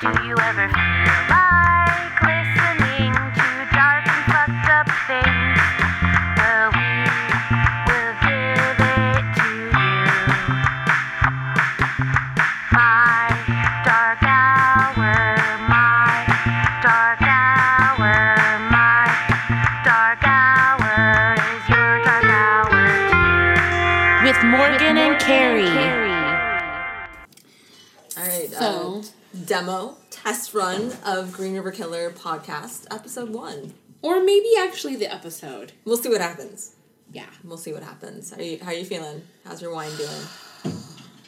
Do you ever feel like run of Green River Killer podcast episode one. Or maybe actually the episode. We'll see what happens. Yeah. We'll see what happens. How you how are you feeling? How's your wine doing?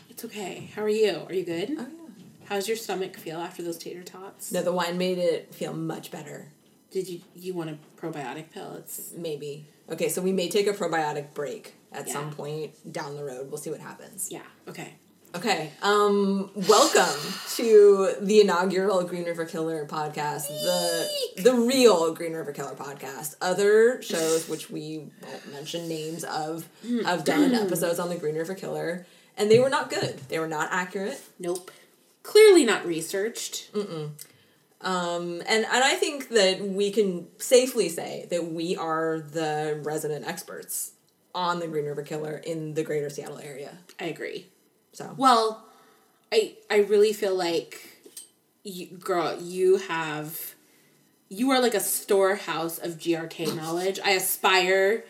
It's okay. How are you? Are you good? Oh yeah. How's your stomach feel after those tater tots? No, the wine made it feel much better. Did you you want a probiotic pill? It's Maybe. Okay, so we may take a probiotic break at Yeah. some point down the road. We'll see what happens. yeah, okay. Okay. Um welcome to the inaugural Green River Killer podcast. The the real Green River Killer podcast. Other shows which we won't mention names of have done episodes on the Green River Killer and they were not good. They were not accurate. Nope. Clearly not researched. Um and and I think that we can safely say that we are the resident experts on the Green River Killer in the greater Seattle area. I agree. So Well, I I really feel like you girl, you have you are like a storehouse of GRK knowledge. I aspire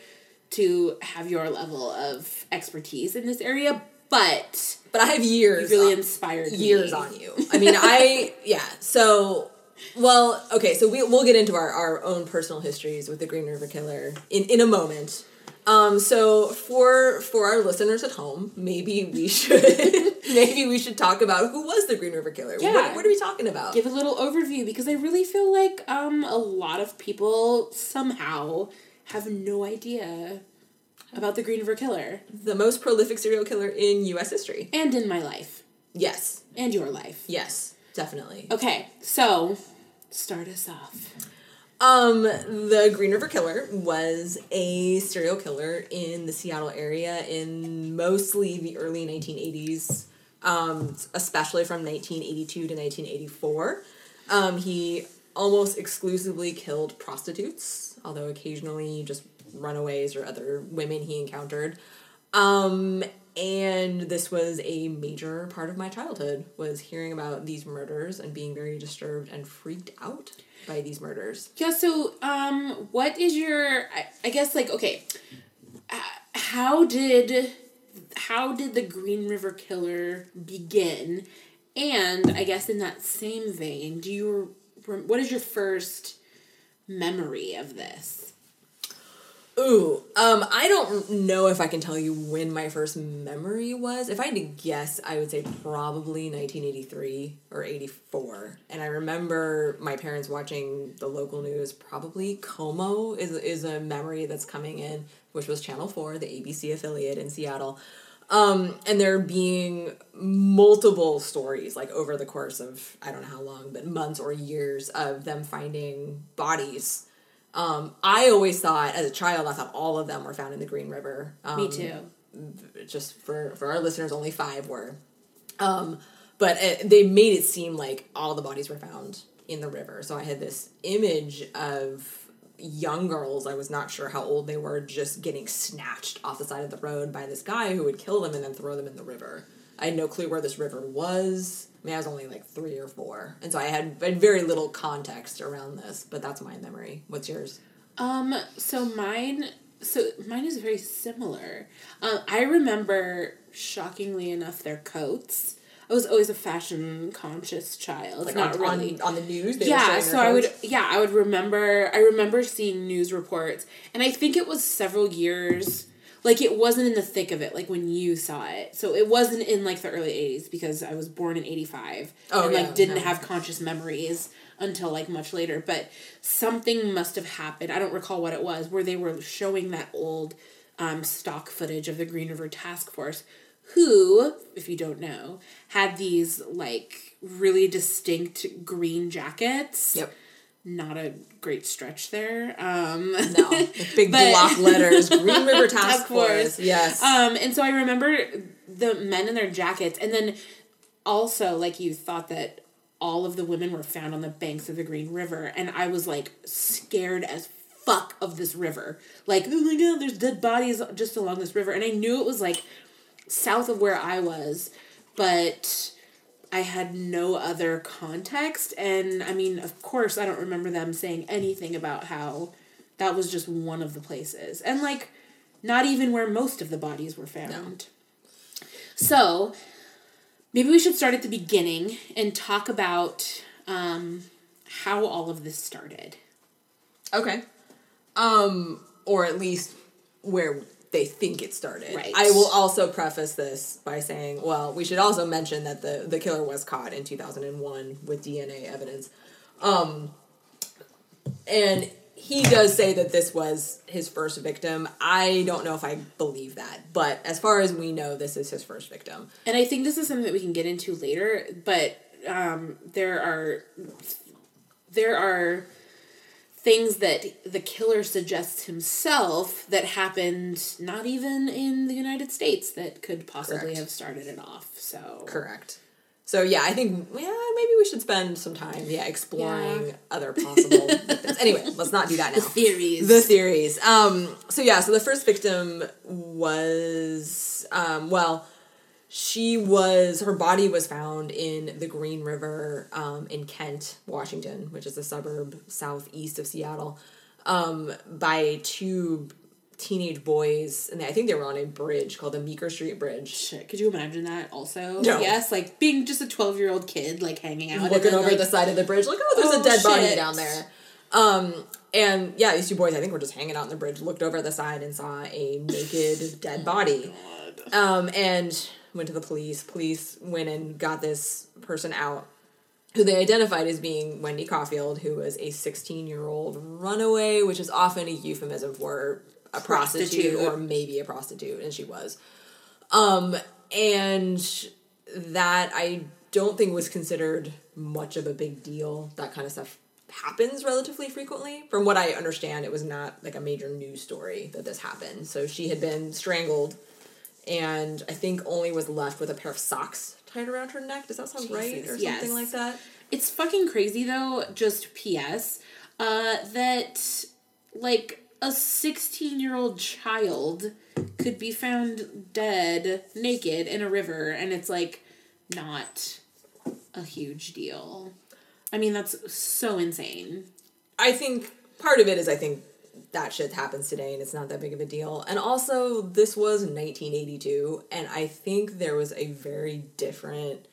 to have your level of expertise in this area, but but I have years. you really on- inspired years me. on you. I mean, I yeah. So, well, okay. So we we'll get into our, our own personal histories with the Green River Killer in in a moment. Um, so for for our listeners at home, maybe we should maybe we should talk about who was the Green River Killer. Yeah. What, what are we talking about? Give a little overview because I really feel like um a lot of people somehow have no idea about the Green River Killer the most prolific serial killer in U.S. history. and in my life Yes, and your life. yes, definitely. Okay, so start us off. Um, the Green River Killer was a serial killer in the Seattle area in mostly the early 1980s, um, especially from 1982 to 1984. Um, he almost exclusively killed prostitutes, although occasionally just runaways or other women he encountered. Um, and this was a major part of my childhood was hearing about these murders and being very disturbed and freaked out by these murders. Yeah, so um what is your I, I guess like okay, uh, how did how did the Green River Killer begin? And I guess in that same vein, do you what is your first memory of this? Ooh, um, I don't know if I can tell you when my first memory was. If I had to guess, I would say probably 1983 or 84. And I remember my parents watching the local news. Probably KOMO is, is a memory that's coming in, which was Channel 4, the ABC affiliate in Seattle. Um, and there being multiple stories, like over the course of, I don't know how long, but months or years of them finding bodies. Um, I always thought, as a child, I thought all of them were found in the Green River. Um, Me too. Just for, for our listeners, only five were. Um, but it, they made it seem like all the bodies were found in the river. So I had this image of young girls, I was not sure how old they were, just getting snatched off the side of the road by this guy who would kill them and then throw them in the river. I had no clue where this river was. I mean, I was only like three or four. And so I had, I had very little context around this, but that's my memory. What's yours? Um so mine so mine is very similar. Um I remember shockingly enough their coats. I was always a fashion conscious child. Like not on, really. on, on the news? They yeah so i would yeah i would remember i remember seeing news reports and i think it was several years like it wasn't in the thick of it like when you saw it so it wasn't in like the early 80s because i was born in 85 Oh, and yeah, like didn't no. have conscious memories until like much later but something must have happened i don't recall what it was where they were showing that old um, stock footage of the green river task force who if you don't know had these like really distinct green jackets Yep. Not a great stretch there. Um, No, big But- block letters, Green River Task. Force. Yes. um, and so I remember the men in their jackets, and then also like you thought that all of the women were found on the banks of the Green River, and I was like scared as fuck of this river. Like, oh my god, there's dead bodies just along this river, and I knew it was like south of where I was, but I had no other context. And I mean, of course, I don't remember them saying anything about how that was just one of the places. And like, not even where most of the bodies were found. So, maybe we should start at the beginning and talk about um, how all of this started. Okay. Um, or at least where they think it started. Right. I will also preface this by saying, well, we should also mention that the the killer was caught in 2001 with DNA evidence. Um and he does say that this was his first victim. I don't know if I believe that, but as far as we know, this is his first victim. And I think this is something that we can get into later, but um, there are there are things that the killer suggests himself that happened not even in the United States that could possibly Correct. have started it off. So Correct. So yeah, I think yeah, maybe we should spend some time yeah exploring Yeah. other possible victims. Anyway, let's not do that now. theories. The theories. Um, so yeah, so the first victim was um, well, she was her body was found in the Green River um, in Kent, Washington, which is a suburb southeast of Seattle, um, by two teenage boys, and I think they were on a bridge called the Meeker Street Bridge. Shit, could you imagine that also? No. Yes, like being just a 12 year old kid, like hanging out. looking then, over like, the side of the bridge, like, oh, there's Oh, a dead body down there. Um, and yeah, these two boys, I think, were just hanging out on the bridge, looked over the side and saw a naked dead body. Um, and went to the police. Police went and got this person out, who they identified as being Wendy Coffield, who was a 16 year old runaway, which is often a euphemism for a prostitute, Prostitute. or maybe a prostitute, and she was. Um, and that I don't think was considered much of a big deal. That kind of stuff happens relatively frequently. From what I understand, it was not like a major news story that this happened. So she had been strangled and I think only was left with a pair of socks tied around her neck. Does that sound right? Or yes. something like that? It's fucking crazy though, just PS, uh, that like a 16 year old child could be found dead, naked in a river, and it's like not a huge deal. I mean, that's so insane. I think part of it is I think that shit happens today and it's not that big of a deal. And also, this was 1982, and I think there was a very different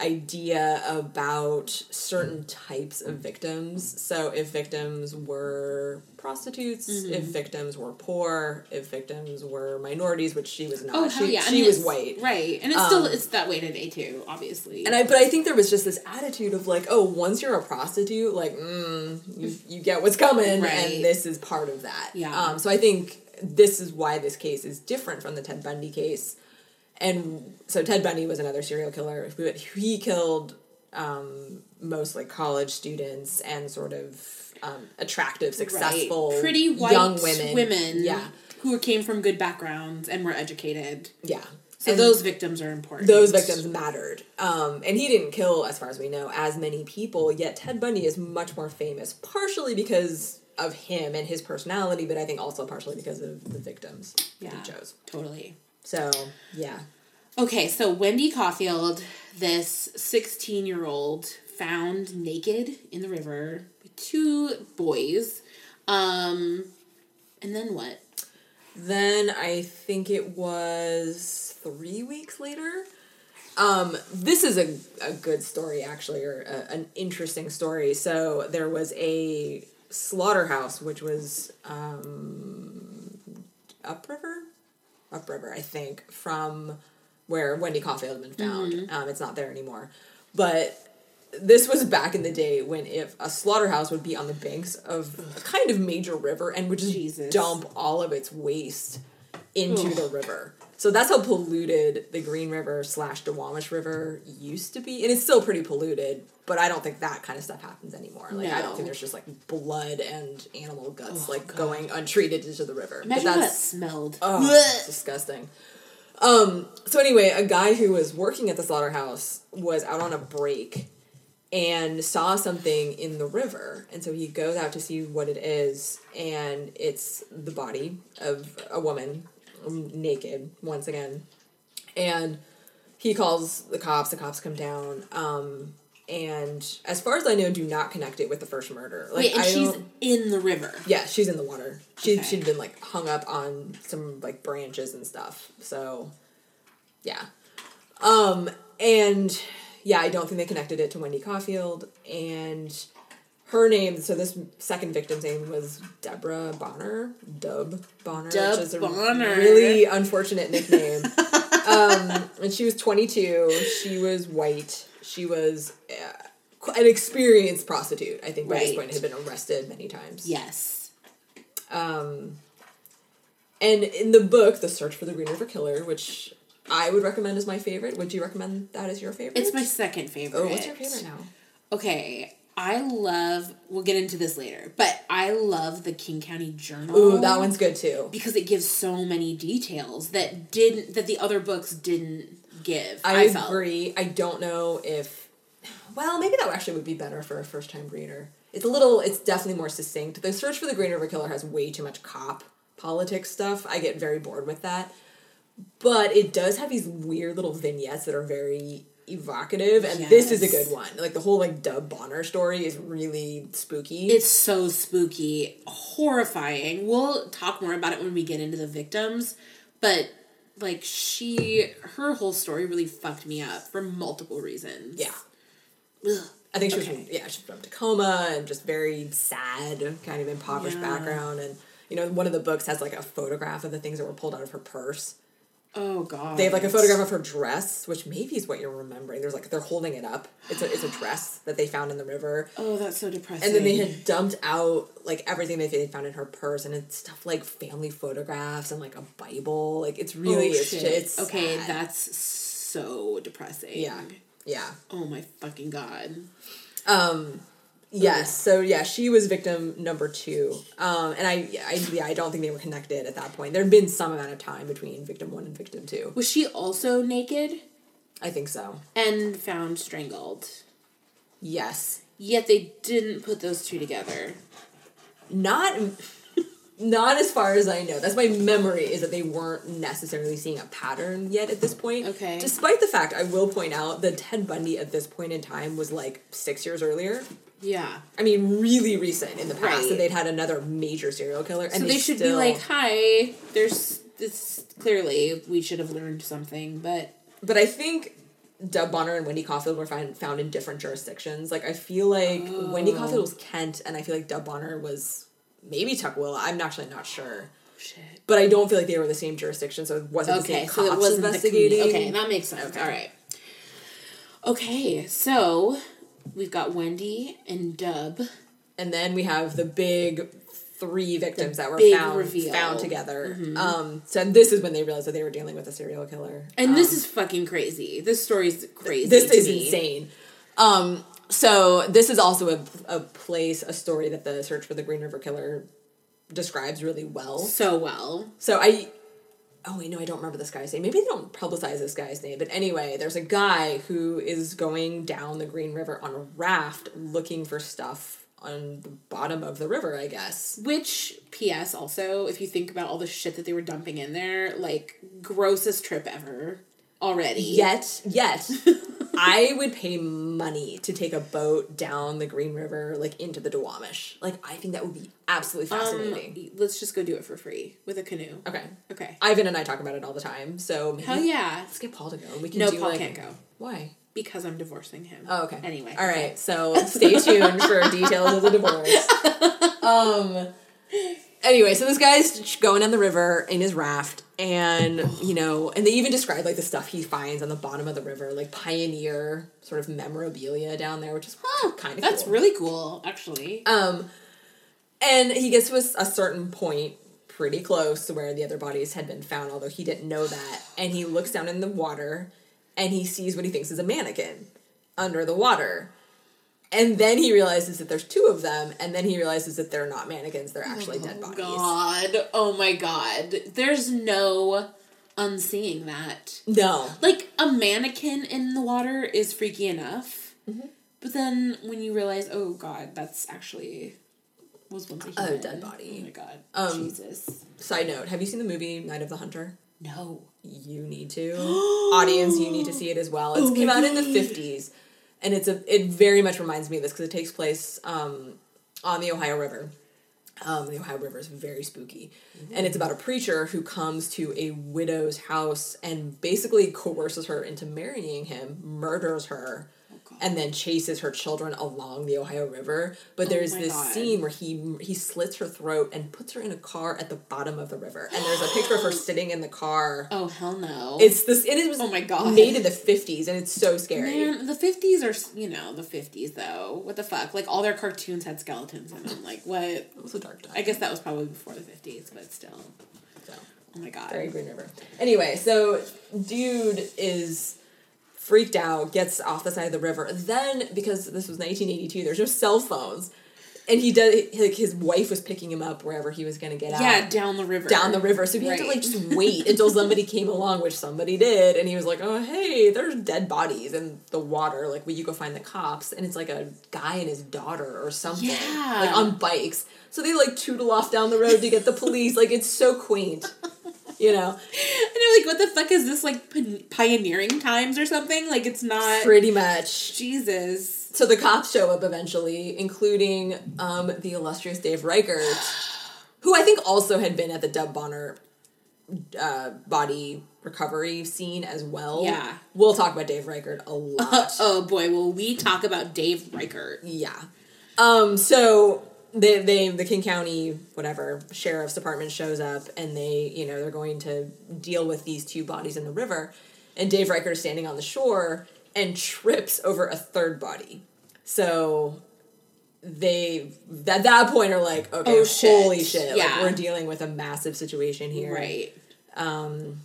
idea about certain types of victims. So, if victims were prostitutes, if victims were poor, if victims were minorities, which she was not. Oh hell she, yeah! I she mean, was white. right? And it's still it's that way today too, obviously. And I, but I think there was just this attitude of like, oh, once you're a prostitute, like, mm, you, you get what's coming, Right. and this is part of that. Yeah. Um. So I think this is why this case is different from the Ted Bundy case, and so Ted Bundy was another serial killer. who He killed um, mostly college students and sort of um, attractive, successful, right. pretty white young women. women, Yeah. who came from good backgrounds and were educated. Yeah. So And- those victims are important. those victims mattered. Um, and he didn't kill, as far as we know, as many people, yet Ted Bundy is much more famous, partially because of him and his personality, but I think also partially because of the victims Yeah. that he chose. totally. So, yeah. Okay, so Wendy Coffield, this 16 year old, found naked in the river with two boys. Um, and then what? Then I think it was three weeks later. Um, this is a, a good story, actually, or a, an interesting story. So there was a slaughterhouse, which was um, upriver, upriver, I think, from where Wendy Coffield had been found. Um, it's not there anymore, but this was back in the day when if a slaughterhouse would be on the banks of a kind of major river and would just Jesus. dump all of its waste into Ugh. the river. So that's how polluted the Green River slash Duwamish River used to be, and it's still pretty polluted. But I don't think that kind of stuff happens anymore. Like I don't think there's just like blood and animal guts Oh, like God. going untreated into the river. Imagine but that's smelled. Oh, disgusting. Um, so anyway, a guy who was working at the slaughterhouse was out on a break and saw something in the river. And so he goes out to see what it is, and it's the body of a woman, naked, once again. And he calls the cops, the cops come down. Um, and as far as I know, do not connect it with the first murder. Like Wait, and I she's in the river. yeah, she's in the water. She Okay. she'd been like hung up on some like branches and stuff. So, yeah. Um and yeah, I don't think they connected it to Wendy Coffield and her name. So this second victim's name was Deborah Bonner, Dub Bonner, Dub which is a Bonner. really unfortunate nickname. um, and she was twenty two. She was white. She was. Uh, an experienced prostitute, I think, by this point, had been arrested many times. Yes. Um, And in the book, The Search for the Green River Killer, which I would recommend as my favorite, would you recommend that as your favorite? It's my second favorite. Oh, what's your favorite now? Okay. I love we'll get into this later, but I love the King County Journal. Ooh, that one's good too. because it gives so many details that didn't that the other books didn't give. I, I, felt. agree. I don't know if. Well, maybe that actually would be better for a first time reader. It's a little. It's definitely more succinct. The Search for the Green River Killer has way too much cop politics stuff. I get very bored with that. But it does have these weird little vignettes that are very evocative, and this is a good one. Like the whole like Dub Bonner story is really spooky. It's so spooky, horrifying. We'll talk more about it when we get into the victims, but like she her whole story really fucked me up for multiple reasons. yeah. Ugh. I think she was Okay. from yeah, she's from Tacoma and just very sad, kind of impoverished Yeah. background and you know, one of the books has like a photograph of the things that were pulled out of her purse. Oh god. They have like a photograph of her dress, which maybe is what you're remembering. There's like they're holding it up. It's a it's a dress that they found in the river. Oh, that's so depressing. And then they had dumped out like everything they found in her purse and it's stuff like family photographs and like a Bible. Like it's really oh, it's, shit. it's okay. sad. That's so depressing. yeah. Yeah. Oh my fucking god. Um, yes. So yeah, she was victim number two. Um, and I, I, yeah, I don't think they were connected at that point. There had been some amount of time between victim one and victim two. Was she also naked I think so. and found strangled? Yes. Yet they didn't put those two together. Not, not as far as I know. That's my memory is that they weren't necessarily seeing a pattern yet at this point. Okay. Despite the fact, I will point out that Ted Bundy at this point in time was like six years earlier. Yeah. I mean, really recent in the past Right. that they'd had another major serial killer, and So they, should still- be like, "Hi, there's this. Clearly, we should have learned something." But But I think Dub Bonner and Wendy Coffield were found found in different jurisdictions. Like I feel like Wendy Oh. Coffield was Kent, and I feel like Dub Bonner was maybe Tukwila. I'm actually not sure, shit. but I don't feel like they were in the same jurisdiction, so it wasn't the Okay, same so cops it wasn't investigating. The okay, that makes sense. Okay. All right. Okay, so we've got Wendy and Dub. And then we have the big three victims that were found reveal. Mm-hmm. found together. Um, so this is when they realized that they were dealing with a serial killer. And Um, this is fucking crazy. This story's crazy. this is me. insane. Um, so this is also a, a place, a story that the search for the Green River Killer describes really well. So well. So I, oh wait, no, I don't remember this guy's name. Maybe they don't publicize this guy's name. But anyway, there's a guy who is going down the Green River on a raft looking for stuff on the bottom of the river. I guess. Which, P.S. Also, if you think about all the shit that they were dumping in there, like grossest trip ever already. Yet, yet, I would pay money to take a boat down the Green River, like into the Duwamish. Like, I think that would be absolutely Um, fascinating. let's just go do it for free with a canoe. okay. Okay. Ivan and I talk about it all the time, so maybe Hell yeah. let's get Paul to go. We can No, do Paul like, can't go Why? because I'm divorcing him. Oh, okay. Anyway. All okay. right. So stay tuned for details of the divorce. Um. Anyway, so this guy's going on the river in his raft, and you know, and they even describe like the stuff he finds on the bottom of the river, like pioneer sort of memorabilia down there, which is kind of That's cool. really cool, actually. Um, and he gets to a, a certain point, pretty close to where the other bodies had been found, although he didn't know that. And he looks down in the water, and he sees what he thinks is a mannequin under the water and then he realizes that there's two of them, and then he realizes that they're not mannequins; they're actually oh dead bodies. God, oh my God! There's no unseeing that. No, like a mannequin in the water is freaky enough, mm-hmm. but then when you realize, oh God, that's actually was once a human. Dead body. Oh my God, um, Jesus. Side note: Have you seen the movie Night of the Hunter? No. You need to. Audience, you need to see it as well. It oh came out God. in the 50s and it's a. It very much reminds me of this because it takes place um, on the Ohio River. Um, the Ohio River is very spooky, and it's about a preacher who comes to a widow's house and basically coerces her into marrying him, murders her. And then chases her children along the Ohio River. But oh there's my this God. scene where he he slits her throat and puts her in a car at the bottom of the river, and there's a picture of her sitting in the car. Oh hell no. It's this. It was Oh my God. made in the fifties, and it's so scary. Man, the fifties are you know the fifties though. What the fuck? Like all their cartoons had skeletons in them. Like what? It was a dark time. I guess that was probably before the fifties, but still. So, Oh my god. very Green River. Anyway, so dude is freaked out, gets off the side of the river. Then because this was 1982, there's no cell phones, and he does like his wife was picking him up wherever he was gonna get out. Yeah, down the river. down the river. So he had to like just wait until somebody came along, which somebody did, and he was like, "Oh hey, there's dead bodies in the water. Like, will you go find the cops?" And it's like a guy and his daughter or something, Yeah. like on bikes. So they like tootle off down the road to get the police. Like it's so quaint, you know. Like, what the fuck is this like pi- pioneering times or something? Like it's not. Pretty much. Jesus. So the cops show up eventually, including um, the illustrious Dave Reichert, who I think also had been at the Dub Bonner uh, body recovery scene as well. Yeah. We'll talk about Dave Reichert a lot. Oh boy, will we talk about Dave Reichert? yeah. Um, so they, they the King County whatever sheriff's department shows up and they you know they're going to deal with these two bodies in the river and Dave Reichert is standing on the shore and trips over a third body. So they at that point are like okay Oh, shit. holy shit like we're dealing with a massive situation here Right. Um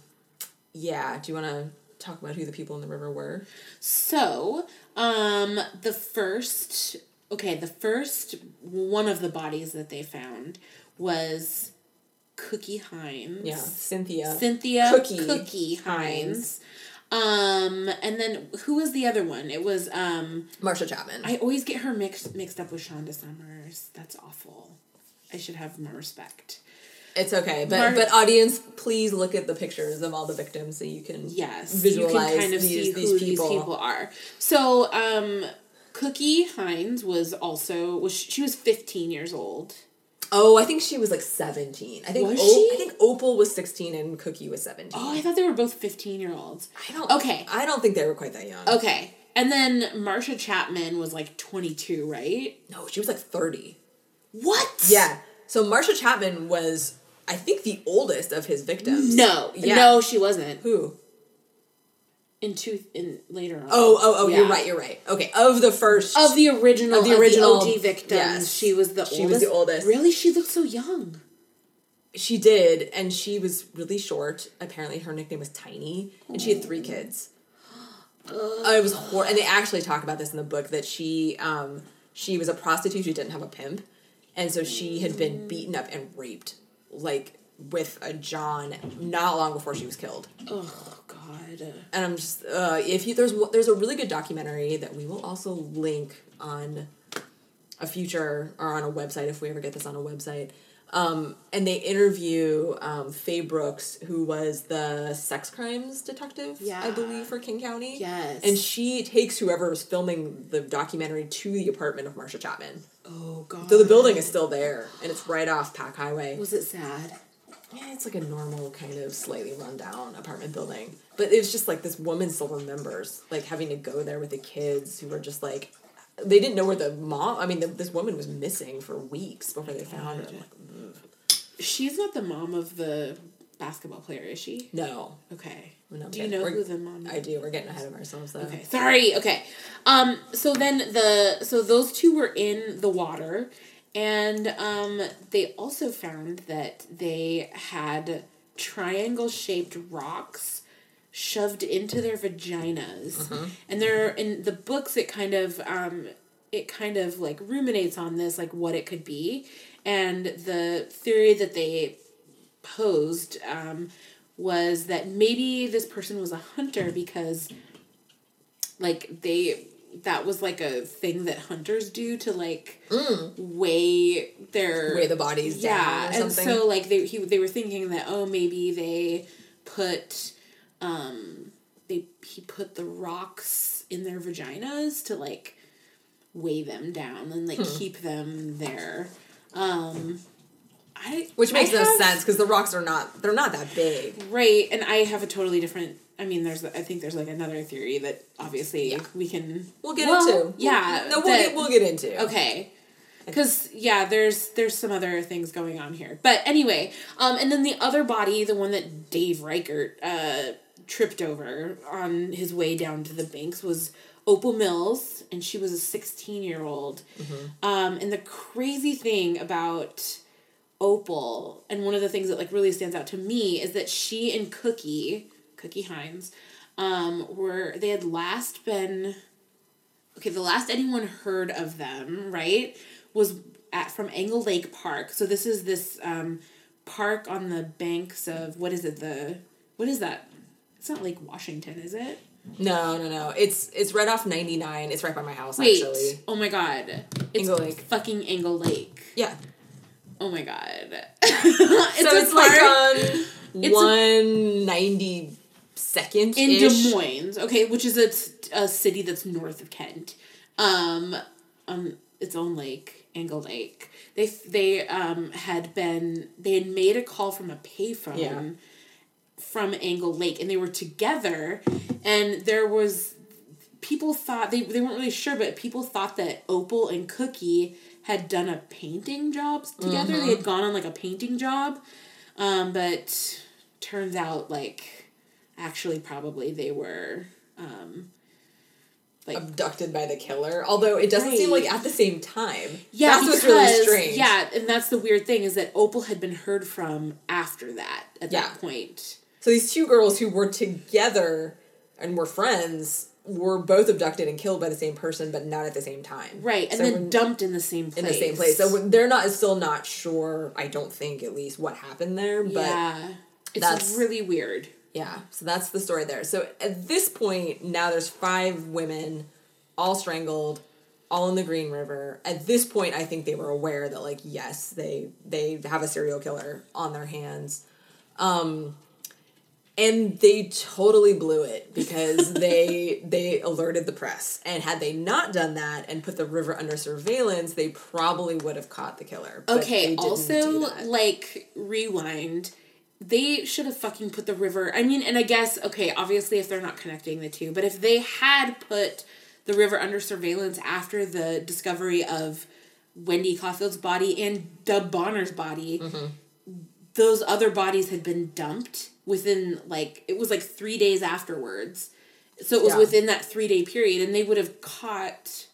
yeah do you want to talk about who the people in the river were So, um, the first, okay, the first one of the bodies that they found was Cookie Hinds. yeah Cynthia Cynthia Cookie Cookie, Hinds. Hinds. Um, and then who was the other one? It was um Marcia Chapman I always get her mixed mixed up with Shawnda Summers. That's awful. I should have more respect. It's okay, but Mar- but audience, please look at the pictures of all the victims so you can Yes, visualize you can kind of these, see these who people. these people are. So, um, Cookie Hinds was also was she was fifteen years old. Oh, I think she was like seventeen. I think Was O- she? I think Opal was sixteen and Cookie was seventeen. Oh, I thought they were both fifteen year olds. I don't. Okay. I don't think they were quite that young. Okay, and then Marcia Chapman was like twenty two, right? No, she was like thirty. What? Yeah. So Marcia Chapman was, I think, the oldest of his victims. No, Yeah. no, she wasn't. Who? In two, in later on. Oh, oh, oh! You're right. You're right. Okay, of the first. Of the original, Of the of the original- OG victims, yes. she was the She oldest. was the oldest. Really, she looked so young. she did, and she was really short. Apparently, her nickname was Tiny, and she had three kids. Uh, it was hor- and they actually talk about this in the book that she um she was a prostitute who didn't have a pimp, and so she had been beaten up and raped like with a John not long before she was killed. Oh God. And I'm just uh, if you there's there's a really good documentary that we will also link on a future or on a website if we ever get this on a website. Um, and they interview um, Fae Brooks, who was the sex crimes detective, I believe, for King County. Yes. And she takes whoever was filming the documentary to the apartment of Marcia Chapman. Oh God. So the building is still there, and it's right off Pac Highway. Was it sad? Yeah, it's like a normal kind of slightly rundown apartment building. But it's just like this woman still remembers like having to go there with the kids who were just like they didn't know where the mom. I mean, the, this woman was missing for weeks before they found her. Like, She's not the mom of the basketball player, is she? no, Okay. No, Do you know who the mom? I do. We're getting ahead of ourselves though. Okay. Sorry. Okay. Um. So then the so those two were in the water, and um they also found that they had triangle shaped rocks shoved into their vaginas, and they're in the books. It kind of um it kind of like ruminates on this like what it could be, and the theory that they posed um, was that maybe this person was a hunter because like they that was like a thing that hunters do to like weigh their Mm. Weigh the bodies down yeah, and so like they he, they were thinking that oh maybe they put um they he put the rocks in their vaginas to like weigh them down and like Hmm. keep them there. Um I Which makes I no have- sense because the rocks are not they're not that big. Right, and I have a totally different. I mean, there's. I think there's like another theory that obviously Yeah. we can. We'll get Well, into. Yeah. No, we'll that- get we'll get into. Okay. Because yeah, there's there's some other things going on here, but anyway, um, and then the other body, the one that Dave Reichert uh tripped over on his way down to the banks was Opal Mills, and she was a sixteen year old. Um, and the crazy thing about Opal, and one of the things that like really stands out to me is that she and Cookie, Cookie Hinds, um, were they had last been okay, the last anyone heard of them, right, was at from Angle Lake Park. So this is this um, park on the banks of what is it? The what is that? It's not Lake Washington, is it? No, no, no. It's it's right off ninety nine. It's right by my house Wait. actually. Oh my god. It's Angle Lake. Fucking Angle Lake. Yeah. Oh my god. so it's a like park on one ninety second in Des Moines, okay, which is a, a city that's north of Kent. Um, on its own lake, Angle Lake. They they um had been they had made a call from a payphone Yeah. from Angle Lake, and they were together, and there was people thought they they weren't really sure, but people thought that Opal and Cookie had done a painting job together. They had gone on like a painting job, um, but turns out like actually probably they were um, like abducted by the killer. Although it doesn't seem like at the same time. yeah That's because, what's really strange. yeah and that's the weird thing is that Opal had been heard from after that at Yeah. that point So these two girls who were together and were friends were both abducted and killed by the same person, but not at the same time. right and So then dumped in the same place in the same place. So they're not still not sure. I don't think at least what happened there, but yeah it's that's- really weird Yeah, so that's the story there. So at this point, now there's five women, all strangled, all in the Green River. At this point, I think they were aware that like yes, they they have a serial killer on their hands. Um and they totally blew it because they they alerted the press. And had they not done that and put the river under surveillance, they probably would have caught the killer. But okay also like rewind they should have fucking put the river i mean and i guess okay obviously if they're not connecting the two but if they had put the river under surveillance after the discovery of wendy coffield's body and dub bonner's body Mm-hmm. those other bodies had been dumped within like it was like three days afterwards so it was Yeah. within that three day period and they would have caught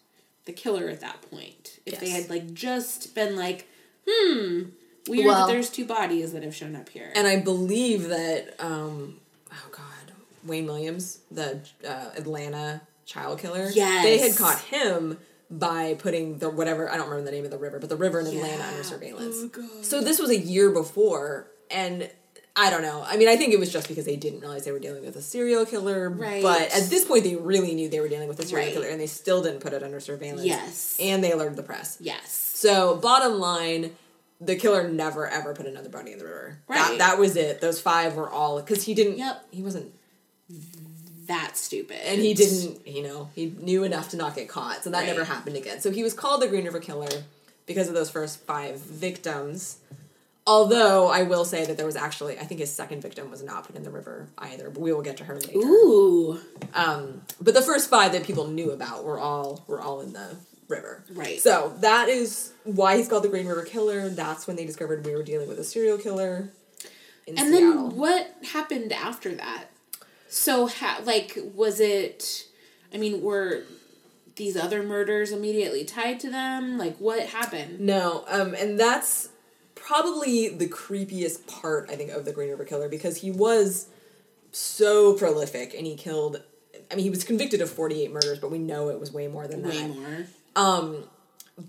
the killer at that point if they had like just been like hmm weird Well- that there's two bodies that have shown up here And I believe that, um, oh God, Wayne Williams, the uh, Atlanta child killer, Yes. they had caught him by putting the whatever I don't remember the name of the river, but the river in Atlanta Yeah. under surveillance. Oh, God. So this was a year before, and I don't know. I mean, I think it was just because they didn't realize they were dealing with a serial killer. Right. But at this point, they really knew they were dealing with a serial Right. killer, and they still didn't put it under surveillance. Yes. And they alerted the press. yes So bottom line, the killer never ever put another body in the river. That Right. that was it. Those five were all because he didn't. Yep. He wasn't, that stupid and he didn't. You know, he knew enough to not get caught. So that Right. never happened again. So he was called the Green River Killer because of those first five victims. Although I will say that there was actually, I think his second victim was not put in the river either. But we will get to her later. ooh Um, but the first five that people knew about were all were all in the river. Right. So that is why he's called the Green River Killer. That's when they discovered we were dealing with a serial killer. And Seattle. then what happened after that so ha- like was it i mean were these other murders immediately tied to them like what happened No, um, and that's probably the creepiest part I think of the Green River Killer because he was so prolific and he killed. I mean, he was convicted of forty eight murders, but we know it was way more than way that. more Um,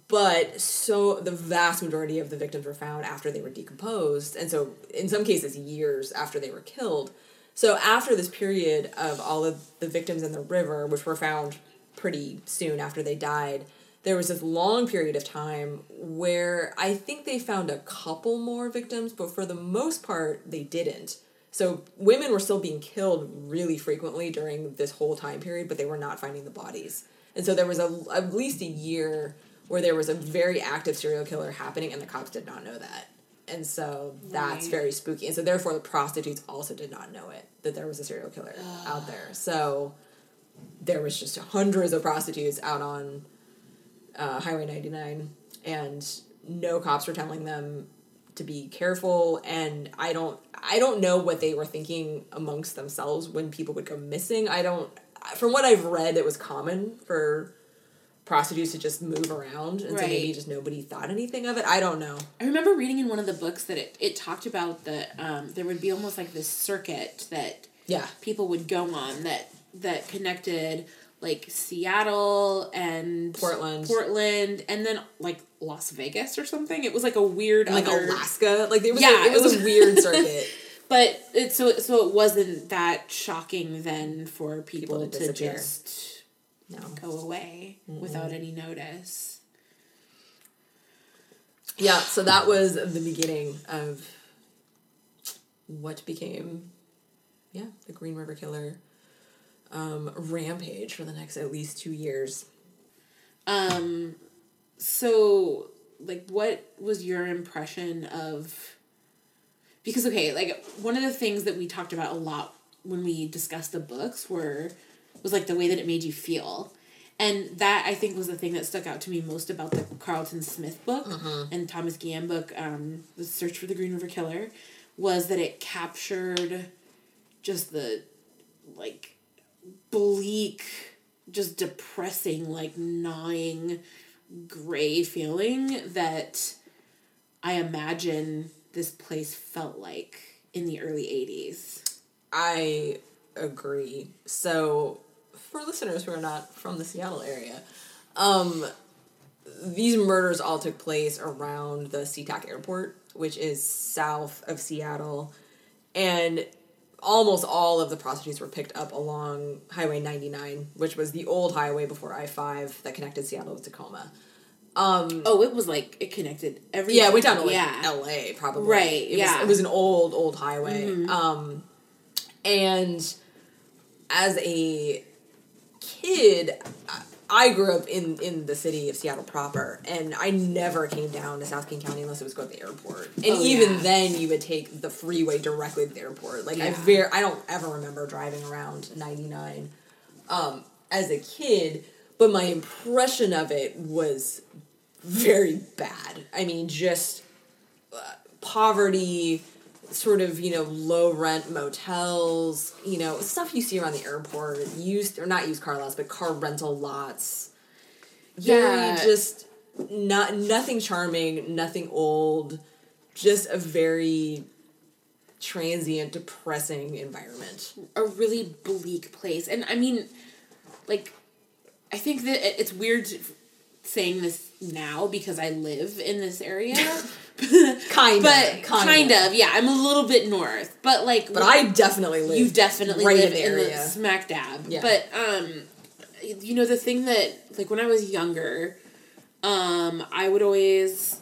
but so the vast majority of the victims were found after they were decomposed, and so in some cases years after they were killed. So after this period of all of the victims in the river, which were found pretty soon after they died, there was this long period of time where I think they found a couple more victims, but for the most part, they didn't. So women were still being killed really frequently during this whole time period, but they were not finding the bodies. And so there was a, at least a year where there was a very active serial killer happening, and the cops did not know that. And so that's Right. very spooky. And so therefore, the prostitutes also did not know it that there was a serial killer out there. So there was just hundreds of prostitutes out on uh, Highway 99, and no cops were telling them to be careful. And I don't, I don't know what they were thinking amongst themselves when people would go missing. I don't. From what I've read, it was common for prostitutes to just move around, and so maybe just nobody thought anything of it. I don't know. I remember reading in one of the books that it, it talked about that um, there would be almost like this circuit that Yeah. people would go on that that connected like Seattle and Portland. Portland, and then like Las Vegas or something. It was like a weird like other, Alaska. Like it was, Yeah, a, it was, it was- a weird circuit. But it so so it wasn't that shocking then for people, People to just No. go away without any notice. Yeah, so that was the beginning of what became, yeah, the Green River Killer um, rampage for the next at least two years. Um, so like, what was your impression of? Because okay, like one of the things that we talked about a lot when we discussed the books were was like the way that it made you feel. And that I think was the thing that stuck out to me most about the Carlton Smith book and Thomas Guillen book, um, The Search for the Green River Killer, was that it captured just the like bleak, just depressing, like gnawing, gray feeling that I imagine this place felt like in the early 80s. I agree. So, for listeners who are not from the Seattle area, um, these murders all took place around the SeaTac Airport, which is south of Seattle, and almost all of the prostitutes were picked up along Highway 99, which was the old highway before I 5 that connected Seattle to Tacoma. Oh, it was like it connected every Yeah, it went down to like yeah. LA probably. Right, It yeah. Mm-hmm. Was, it was an old, old highway. Um and as a kid I- I grew up in in the city of Seattle proper, and I never came down to South King County unless it was go to the airport. And Oh, even yeah. then, you would take the freeway directly to the airport. Like I Yeah. very, I don't ever remember driving around ninety nine um, as a kid, but my impression of it was very bad. I mean, just uh, poverty, sort of you know low rent motels, you know stuff you see around the airport, used or not used car lots, but car rental lots. Very Yeah. just not nothing charming, nothing old, just a very transient, depressing environment. a really bleak place. And I mean, like, I think that it's weird saying this now because I live in this area. Kind of, but kind, of, yeah. I'm a little bit north, but like, But I definitely live. you definitely right live in the in the smack dab. Yeah. But um, you know the thing that like when I was younger, um, I would always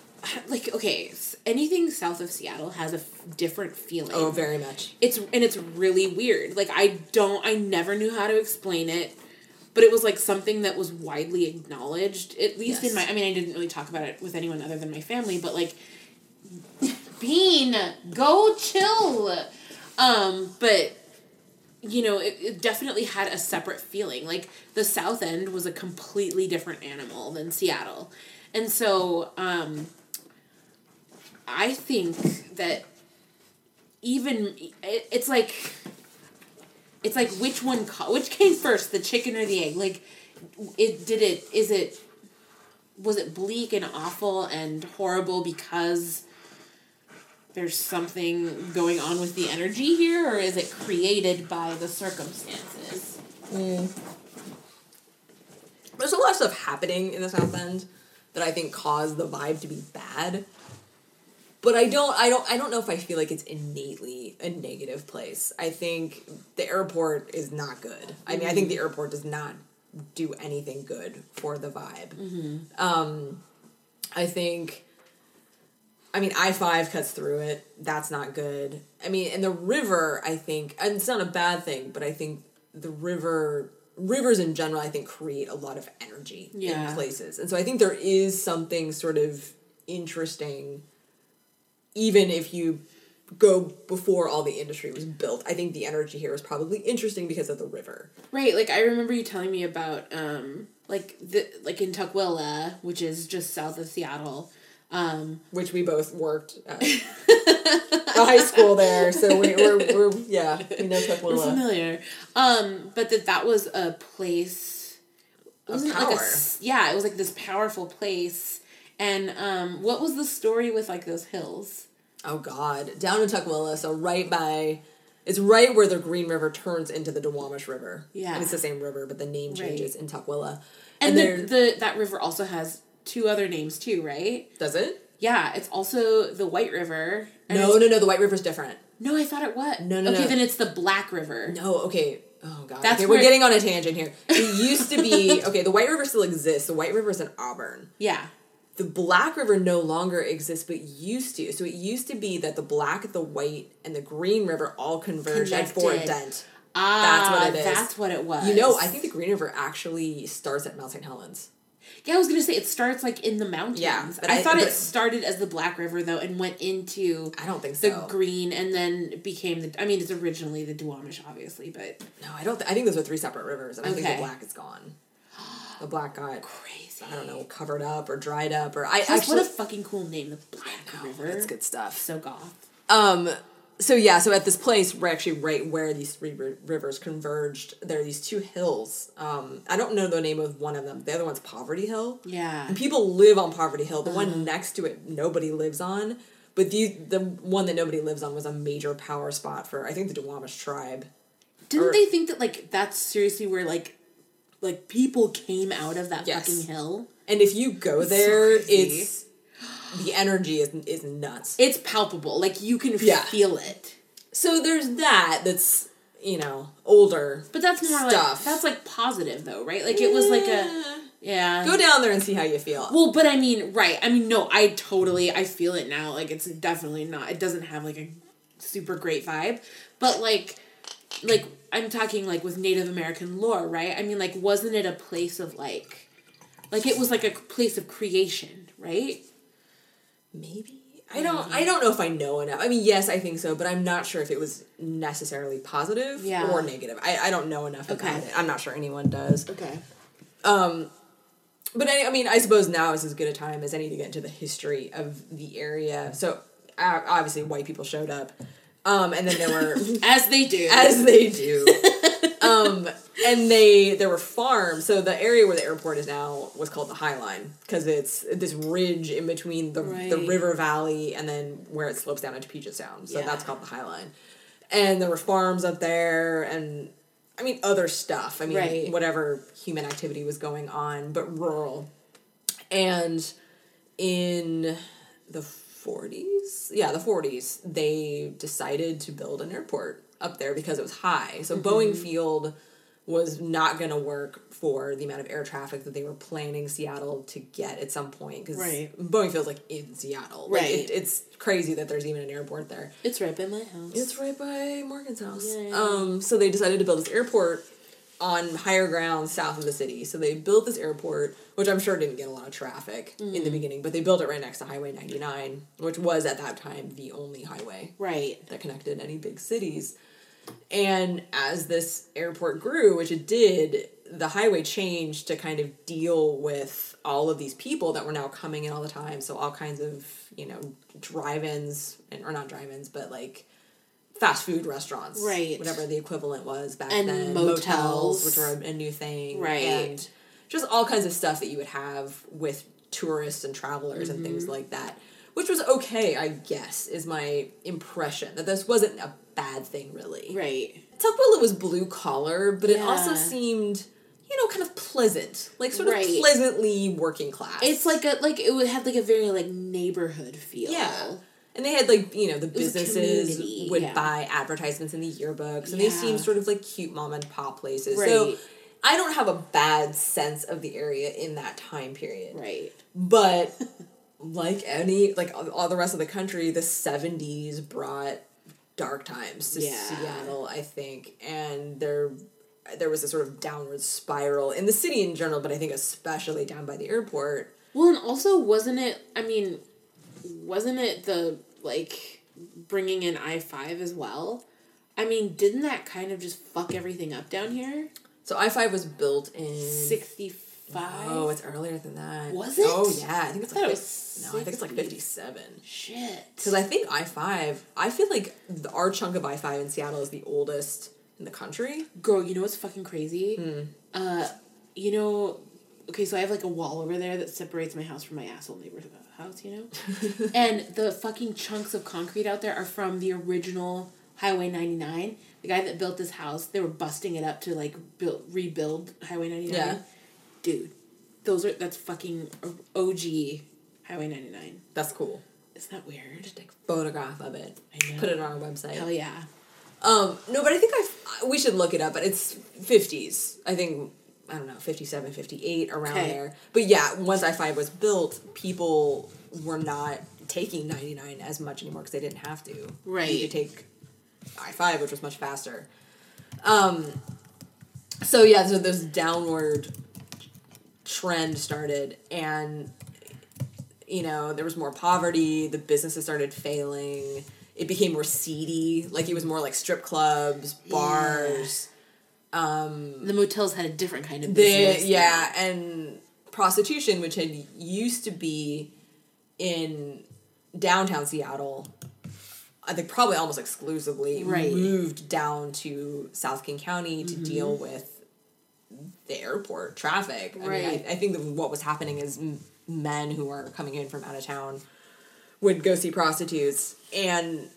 like okay, anything south of Seattle has a f- different feeling. Oh, very much. it's and it's really weird. Like I don't, I never knew how to explain it. But it was like something that was widely acknowledged, at least in my. I mean, I didn't really talk about it with anyone other than my family, but like, Bean, go chill. Um, but you know, it, it definitely had a separate feeling. Like the South End was a completely different animal than Seattle, and so um, I think that even it, it's like it's like which one co- which came first, the chicken or the egg? Like, it did it is it was it bleak and awful and horrible because there's something going on with the energy here, or is it created by the circumstances? Mm. There's a lot of stuff happening in the South End that I think caused the vibe to be bad. But I don't I don't I don't know if I feel like it's innately a negative place. I think the airport is not good. I mean, I think the airport does not do anything good for the vibe. Mm-hmm. Um, I think. I mean, I five cuts through it. That's not good. I mean, and the river, I think, and it's not a bad thing, but I think the river, rivers in general, I think create a lot of energy Yeah. in places, and so I think there is something sort of interesting, even if you go before all the industry was built. I think the energy here is probably interesting because of the river. Right, like I remember you telling me about um like the like in Tukwila, which is just south of Seattle. Um which we both worked at the high school there. So we, we're, we're yeah, we know we're Tukwila. familiar. Um but that that was a place it like a power. yeah, it was like this powerful place. And um what was the story with like those hills? Oh God, down in Tukwila, so right by, it's right where the Green River turns into the Duwamish River. Yeah. and it's the same river, but the name changes in Tukwila. And, And, the, the that river also has two other names too, right? does it? Yeah, it's also the White River. No, no, no. The White River's different. No, I thought it was. No, no, Okay, no. then it's the Black River. No, okay. Oh God. That's okay, we're getting on a tangent here. It used to be okay. The White River still exists. The White River is in Auburn. Yeah. The Black River no longer exists, but used to. So it used to be that the Black, the White, and the Green River all converged at Fort Dent. Ah, that's what it is. That's what it was. You know, I think the Green River actually starts at Mount St. Helens. Yeah, I was gonna say it starts like in the mountains. Yeah, I, I- thought it started as the Black River though, and went into I don't think so. the green, and then became the. I mean, it's originally the Duwamish, obviously, but no, I don't. Th- I think those are three separate rivers, and I think the Black is gone. The Black got crazy. I don't know covered up or dried up or I Plus, actually what a fucking cool name, the Black River. that's good stuff. So goth. Um, so yeah, so at this place, we're actually right where these three ri- rivers converged. There are these two hills. Um, I don't know the name of one of them. The other one's Poverty Hill. Yeah. And people live on Poverty Hill. The Uh-huh. one next to it, nobody lives on. But the the one that nobody lives on was a major power spot for I think the Duwamish tribe. Didn't or- they think that like that's seriously where like like people came out of that Yes. fucking hill? And if you go there, it's the energy is is nuts. It's palpable. Like you can Yeah. feel it. So there's that. That's you know older. But that's more like Stuff. that's like positive though, right? Like it was like a yeah. Go down there and see how you feel. Well, but I mean, right. I mean, no, I totally I feel it now. Like it's definitely not. It doesn't have like a super great vibe. But like like I'm talking like with Native American lore, right? I mean, like wasn't it a place of like like it was like a place of creation, right? Maybe. I don't I don't know if I know enough. I mean, yes, I think so, but I'm not sure if it was necessarily positive Yeah. or negative. I, I don't know enough about it. I'm not sure anyone does. Okay. Um but I, I mean, I suppose now is as good a time as any to get into the history of the area. So uh, obviously, white people showed up, um, and then there were As they do. as they do. um, and they there were farms. So the area where the airport is now was called the High Line because it's this ridge in between the the river valley and then where it slopes down into Puget Sound. So Yeah. that's called the High Line. And there were farms up there and I mean other stuff. I mean Right. whatever human activity was going on, but rural. And in the 40s, yeah, the 40s, they decided to build an airport up there because it was high. So Mm-hmm. Boeing Field was not going to work for the amount of air traffic that they were planning Seattle to get at some point because Right. Boeing Field's like in Seattle. Like, Right. it, it's crazy that there's even an airport there. it's right by my house. It's right by Morgan's house. Yeah. Um, so they decided to build this airport on higher ground south of the city. So they built this airport, which I'm sure didn't get a lot of traffic in the Mm. beginning, but they built it right next to Highway 99, which was at that time the only highway right. that connected any big cities. And as this airport grew, which it did, the highway changed to kind of deal with all of these people that were now coming in all the time. So all kinds of, you know, drive-ins and or not drive-ins, but like fast food restaurants. Right. Whatever the equivalent was back And then. motels. which were a, new thing. Right. And just all kinds of stuff that you would have with tourists and travelers and Mm-hmm. things like that. Which was okay, I guess, is my impression. That this wasn't a bad thing, really. Right. Tukwila was blue collar, but it also seemed, you know, kind of pleasant. Like sort Right. of pleasantly working class. It's like a like it would had like a very like neighborhood feel. Yeah. And they had like, you know, the businesses would yeah. buy advertisements in the yearbooks and they seemed sort of like cute mom and pop places. So I don't have a bad sense of the area in that time period. Right. But like any like all- the rest of the country, the seventies brought dark times to Yeah. Seattle, I think, and there there was a sort of downward spiral in the city in general, but I think especially down by the airport. Well, and also wasn't it? I mean, wasn't it the like bringing in I five as well? I mean, didn't that kind of just fuck everything up down here? So I five was built in Sixty five. Oh, it's earlier than that. Was it? Oh yeah, I think it's I like it was no, I think it's like fifty seven. shit. Because I think I five, I feel like the, our chunk of I five in Seattle is the oldest in the country. Girl, you know what's fucking crazy? Hmm. Uh, you know, okay, so I have like a wall over there that separates my house from my asshole neighbor's house, you know? and the fucking chunks of concrete out there are from the original Highway 99. The guy that built this house, they were busting it up to like build rebuild Highway 99. Yeah. Dude, those are that's fucking OG Highway 99. That's cool. Isn't that weird? Take a photograph of it. I know. Put it on our website. Hell yeah. Um, no, but I think I we should look it up. But it's fifties. I think I don't know 57, 58, around Okay. there. But yeah, once I five was built, people were not taking ninety nine as much anymore because they didn't have to. Right. You could take I five, which was much faster. Um. So yeah, so this downward trend started, and you know there was more poverty. The businesses started failing. It became more seedy. Like it was more like strip clubs, bars. The motels had a different kind of The business. yeah, and prostitution, which had used to be in downtown Seattle, I think probably almost exclusively Right. Mm-hmm. moved down to South King County to deal with the airport traffic. I mean, I, I think that what was happening is men who are coming in from out of town would go see prostitutes, and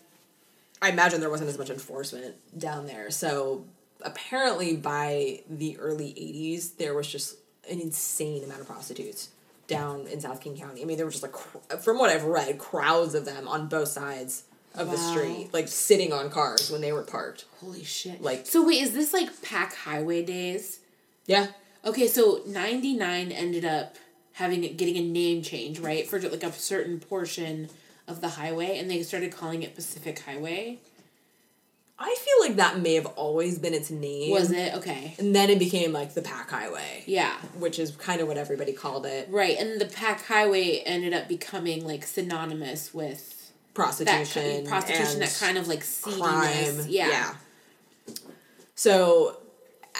I imagine there wasn't as much enforcement down there. So apparently, by the early '80s, there was just an insane amount of prostitutes down in South King County. I mean, there were just like, from what I've read, crowds of them on both sides of the street, like sitting on cars when they were parked. Holy shit. Like- So wait, is this like Pac Highway days? Yeah, Okay, so 99 ended up having it getting a name change, right? For like a certain portion of the highway and they started calling it Pacific Highway. I feel like that may have always been its name. Was it? Okay. And then it became like the Pac Highway, Yeah. which is kind of what everybody called it. Right. And the Pac Highway ended up becoming like synonymous with that Prostitution, kind prostitution, that kind of like seediness. crime. Yeah. So,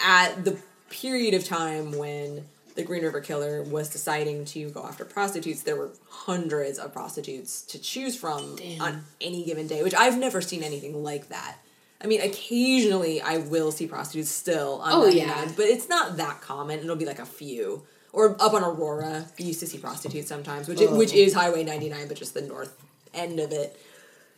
at the period of time when the Green River Killer was deciding to go after prostitutes, there were hundreds of prostitutes to choose from Damn. on any given day, which I've never seen anything like that. I mean, occasionally I will see prostitutes still on Oh, 99, yeah. but it's not that common. It'll be like a few. Or up on Aurora, you used to see prostitutes sometimes, which which Oh. is Highway 99, but just the north end of it.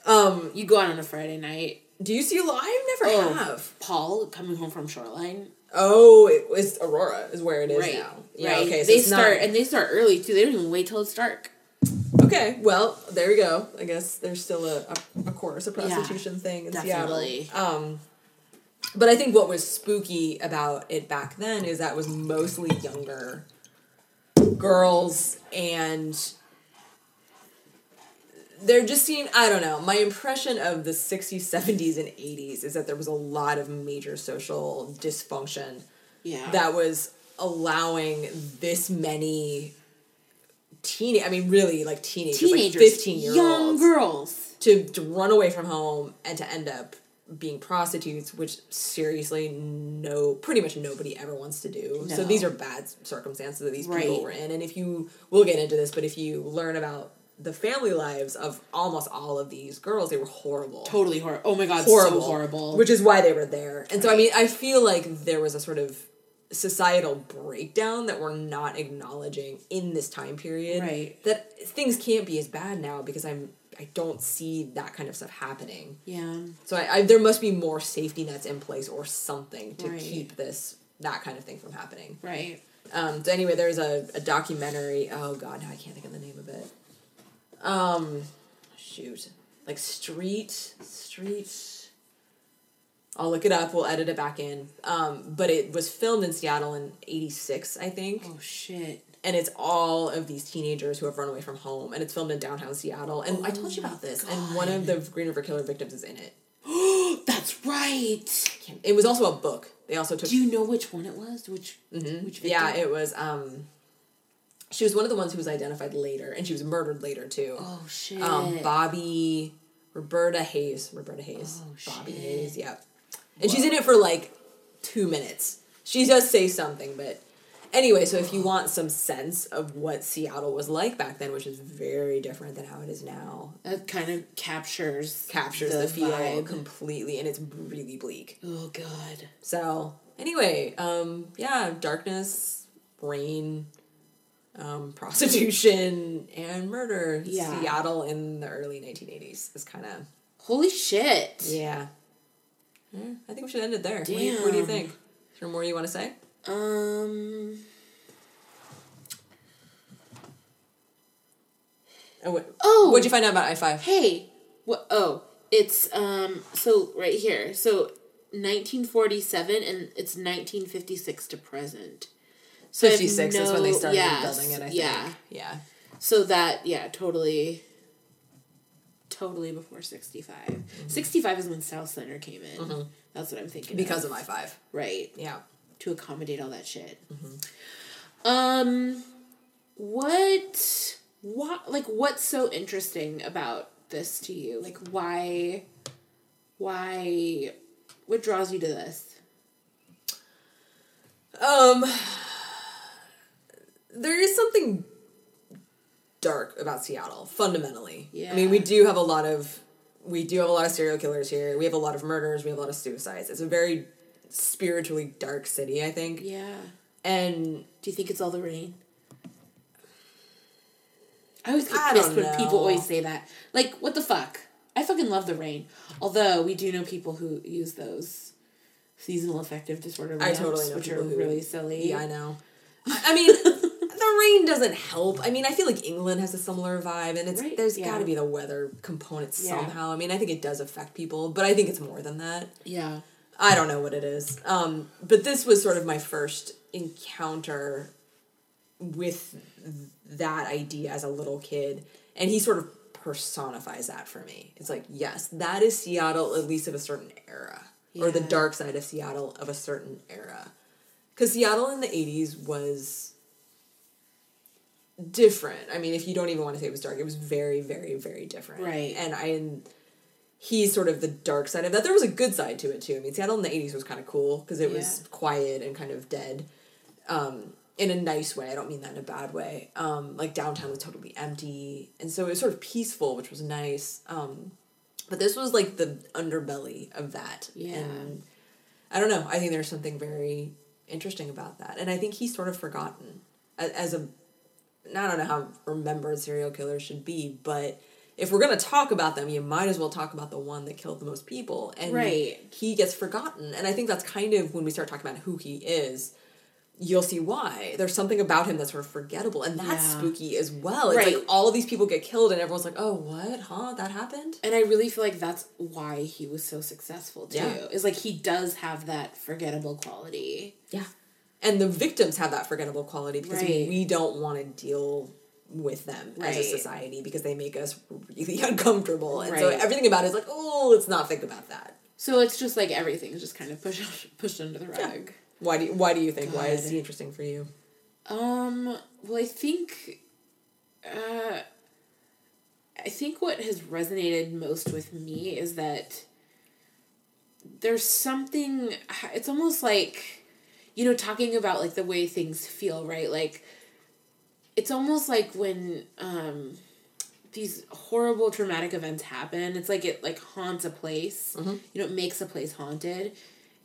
Um, You go out on a Friday night. Do you see a lot? I never Oh, have. Paul coming home from Shoreline. Oh, it was Aurora is where it is Right. now. Yeah, right. okay. So they start not, and they start early too. They don't even wait till it's dark. Okay. Well, there you go. I guess there's still a, a, a chorus of Yeah, prostitution thing in definitely. Seattle. Um, but I think what was spooky about it back then is that it was mostly younger girls and there just seemed I don't know. My impression of the 60s, 70s, and 80s is that there was a lot of major social dysfunction Yeah. that was allowing this many teen I mean really like teenagers, teenagers, like 15 year young olds girls. to, to run away from home and to end up being prostitutes which seriously no pretty much nobody ever wants to do so these are bad circumstances that these Right. people were in and if you we'll get into this but if you learn about the family lives of almost all of these girls they were horrible Totally horrible. Oh my god, horrible, so horrible. Which is why they were there. And so I mean, I feel like there was a sort of societal breakdown that we're not acknowledging in this time period. Right. That things can't be as bad now because I'm I don't see that kind of stuff happening. yeah. So I, I there must be more safety nets in place or something to Right. keep this that kind of thing from happening. Right. Um, so anyway, there's a, a documentary. Oh god, now I can't think of the name of it. Um, shoot, like street street. I'll look it up. We'll edit it back in. Um, but it was filmed in Seattle in '86, I think, Oh shit. and it's all of these teenagers who have run away from home, and it's filmed in downtown Seattle. And I told you about this, and one of the Green River Killer victims is in it. That's right. It was also a book. They also took. Do you know which one it was? Which which yeah, it was. Um, she was one of the ones who was identified later, and she was murdered later too. Oh shit. um, Bobby Roberta Hayes. Roberta Hayes. Oh, Bobby shit. Hayes. Yep. And she's in it for like two minutes. She does say something, but anyway. So if you want some sense of what Seattle was like back then, which is very different than how it is now, that kind of captures captures the, feel completely, and it's really bleak. Oh god. So anyway, um, yeah, darkness, rain, um, prostitution, and murder. Yeah. Seattle in the early nineteen eighties is kind of Holy shit. yeah. Yeah, I think we should end it there. What do, you, what do you think? Is there more you want to say? Um. Oh, what, Oh. what'd you find out about I five? Hey. What? Oh, it's um. So right here. So 1947 and it's 1956 to present. So I have Fifty six is when they started yes, building it. I think. Yeah. Yeah. So that yeah, totally. Totally before 65. Mm-hmm. 65 is when Southcenter came in. That's what I'm thinking. Because of I five. right Yeah. to accommodate all that shit. Mm-hmm. Um, what, what, like, what's so interesting about this to you? Like, why, why, what draws you to this? Um, there is something dark about Seattle, fundamentally. Yeah. I mean, we do have a lot of we do have a lot of serial killers here. We have a lot of murders. We have a lot of suicides. It's a very spiritually dark city, I think. Yeah. And Do you think it's all the rain? I always get I pissed when people always say that. Like, what the fuck? I fucking love the rain. Although we do know people who use those seasonal affective disorder I totally know which are really silly. yeah, I know. I mean, rain doesn't help. I mean, I feel like England has a similar vibe, and it's Right, there's yeah. got to be the weather component Yeah. somehow. I mean, I think it does affect people, but I think it's more than that. Yeah. I don't know what it is. Um, but this was sort of my first encounter with that idea as a little kid. And he sort of personifies that for me. It's like, yes, that is Seattle, at least of a certain era, or the dark side of Seattle of a certain era. Because Seattle in the 80s was different. I mean, if you don't even want to say it was dark, it was very, very, very different. Right. And I he's sort of the dark side of that. There was a good side to it too. I mean, Seattle in the eighties was kind of cool because it was quiet and kind of dead, um, in a nice way. I don't mean that in a bad way. Um, like downtown was totally empty, and so it was sort of peaceful, which was nice. Um, but this was like the underbelly of that. Yeah. And I don't know. I think there's something very interesting about that, and I think he's sort of forgotten as a. I don't know how remembered serial killers should be, but if we're gonna talk about them, you might as well talk about the one that killed the most people, and Right. he gets forgotten. And I think that's kind of when we start talking about who he is, you'll see why. There's something about him that's sort of forgettable, and that's Yeah. spooky as well. It's Right. like all of these people get killed, and everyone's like, "Oh, what? Huh? That happened?" And I really feel like that's why he was so successful too. Yeah. Is like he does have that forgettable quality. Yeah. And the victims have that forgettable quality because Right. we don't want to deal with them as a society because they make us really uncomfortable. And so everything about it is like, oh, let's not think about that. So it's just like everything's just kind of pushed pushed under the rug. Why do you, why do you think? Why is God. he interesting for you? Um. Well, I think. Uh, I think what has resonated most with me is that there's something. It's almost like, you know, talking about like the way things feel, right? Like, it's almost like when um, these horrible traumatic events happen. It's like it like haunts a place. You know, it makes a place haunted,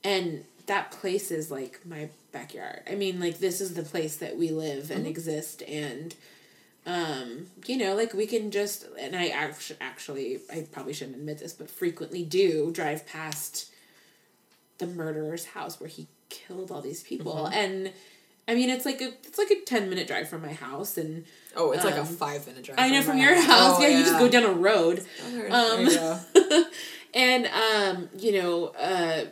and that place is like my backyard. I mean, like this is the place that we live and exist, and um, you know, like we can just and I actually actually I probably shouldn't admit this, but frequently do drive past the murderer's house where he killed all these people, and I mean, it's like a it's like a ten minute drive from my house, and Oh, it's like a Um, five minute drive. I know from your house, Oh, yeah, you just go down a road. Um, there you go. and um, you know, uh,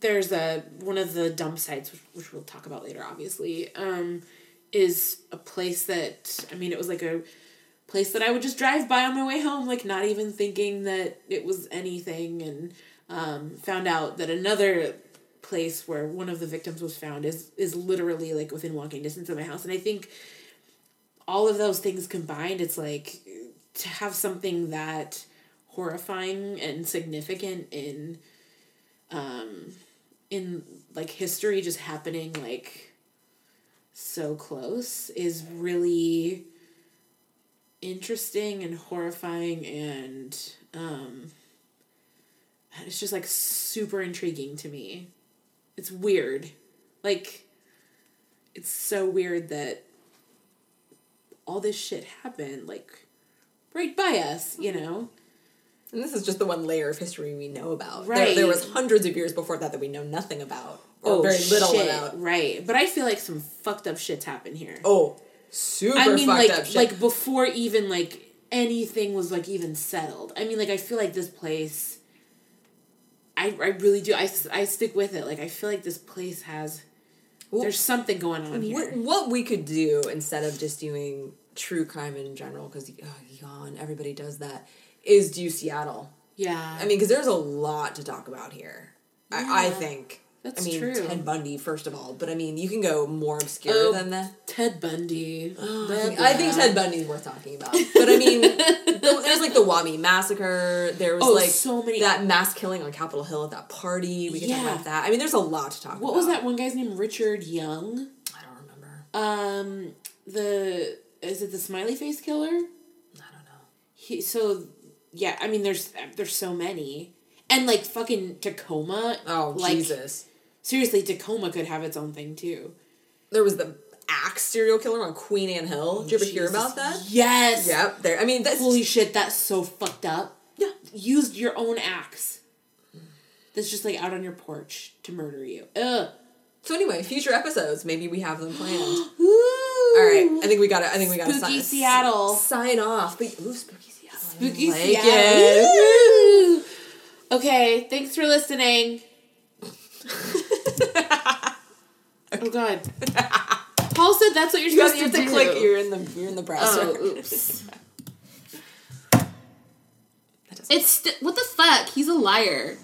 there's a one of the dump sites which, which we'll talk about later obviously um is a place that i mean it was like a place that i would just drive by on my way home like not even thinking that it was anything and um found out that another place where one of the victims was found is is literally like within walking distance of my house. And i think all of those things combined it's like to have something that horrifying and significant in um in like history just happening like so close is really interesting and horrifying and um it's just like super intriguing to me it's weird like it's so weird that all this shit happened like right by us you know And this is just the one layer of history we know about. There, Right. there was hundreds of years before that that we know nothing about. Or oh, very little Oh, shit, about. right but i feel like some fucked up shit's happened here Oh, super I mean, fucked like, up shit. like before even like anything was like even settled. I mean, like I feel like this place. I I really do. I, I stick with it. Like I feel like this place has. Well, there's something going on here. what, what we could do instead of just doing true crime in general, because oh, yawn, everybody does that, is do Seattle. yeah, I mean, because there's a lot to talk about here. I, I think. that's I mean, true. Ted Bundy, first of all, but I mean, you can go more obscure Oh, than that. Ted Bundy. Oh, I Blah, think, I think. Ted Bundy's worth talking about. But I mean, there's like the Wah Mee massacre. There was Oh, like so many- that mass killing on Capitol Hill at that party. We can talk about that. I mean, there's a lot to talk about. What was that one guy's name? Richard Young. I don't remember. Um, the is it the smiley face killer? I don't know. He so yeah. I mean, there's there's so many. And like fucking Tacoma. Oh like, Jesus! Seriously, Tacoma could have its own thing too. There was the axe serial killer on Queen Anne Hill. Did you ever hear about that? Yes. Yep. There. I mean, that's Holy shit, that's so fucked up. Yeah. Used your own axe. That's just like out on your porch to murder you. Ugh. so. Anyway, future episodes. Maybe we have them planned. All right. I think we got it. I think we got to Spooky sign, Seattle. Sign off. But ooh, spooky Seattle. Spooky like Seattle. Okay, thanks for listening. oh god. Paul said that's what you're supposed you have to, to do. click. You're in the you're in the browser. Oh, oops. That It's st- what the fuck? He's a liar.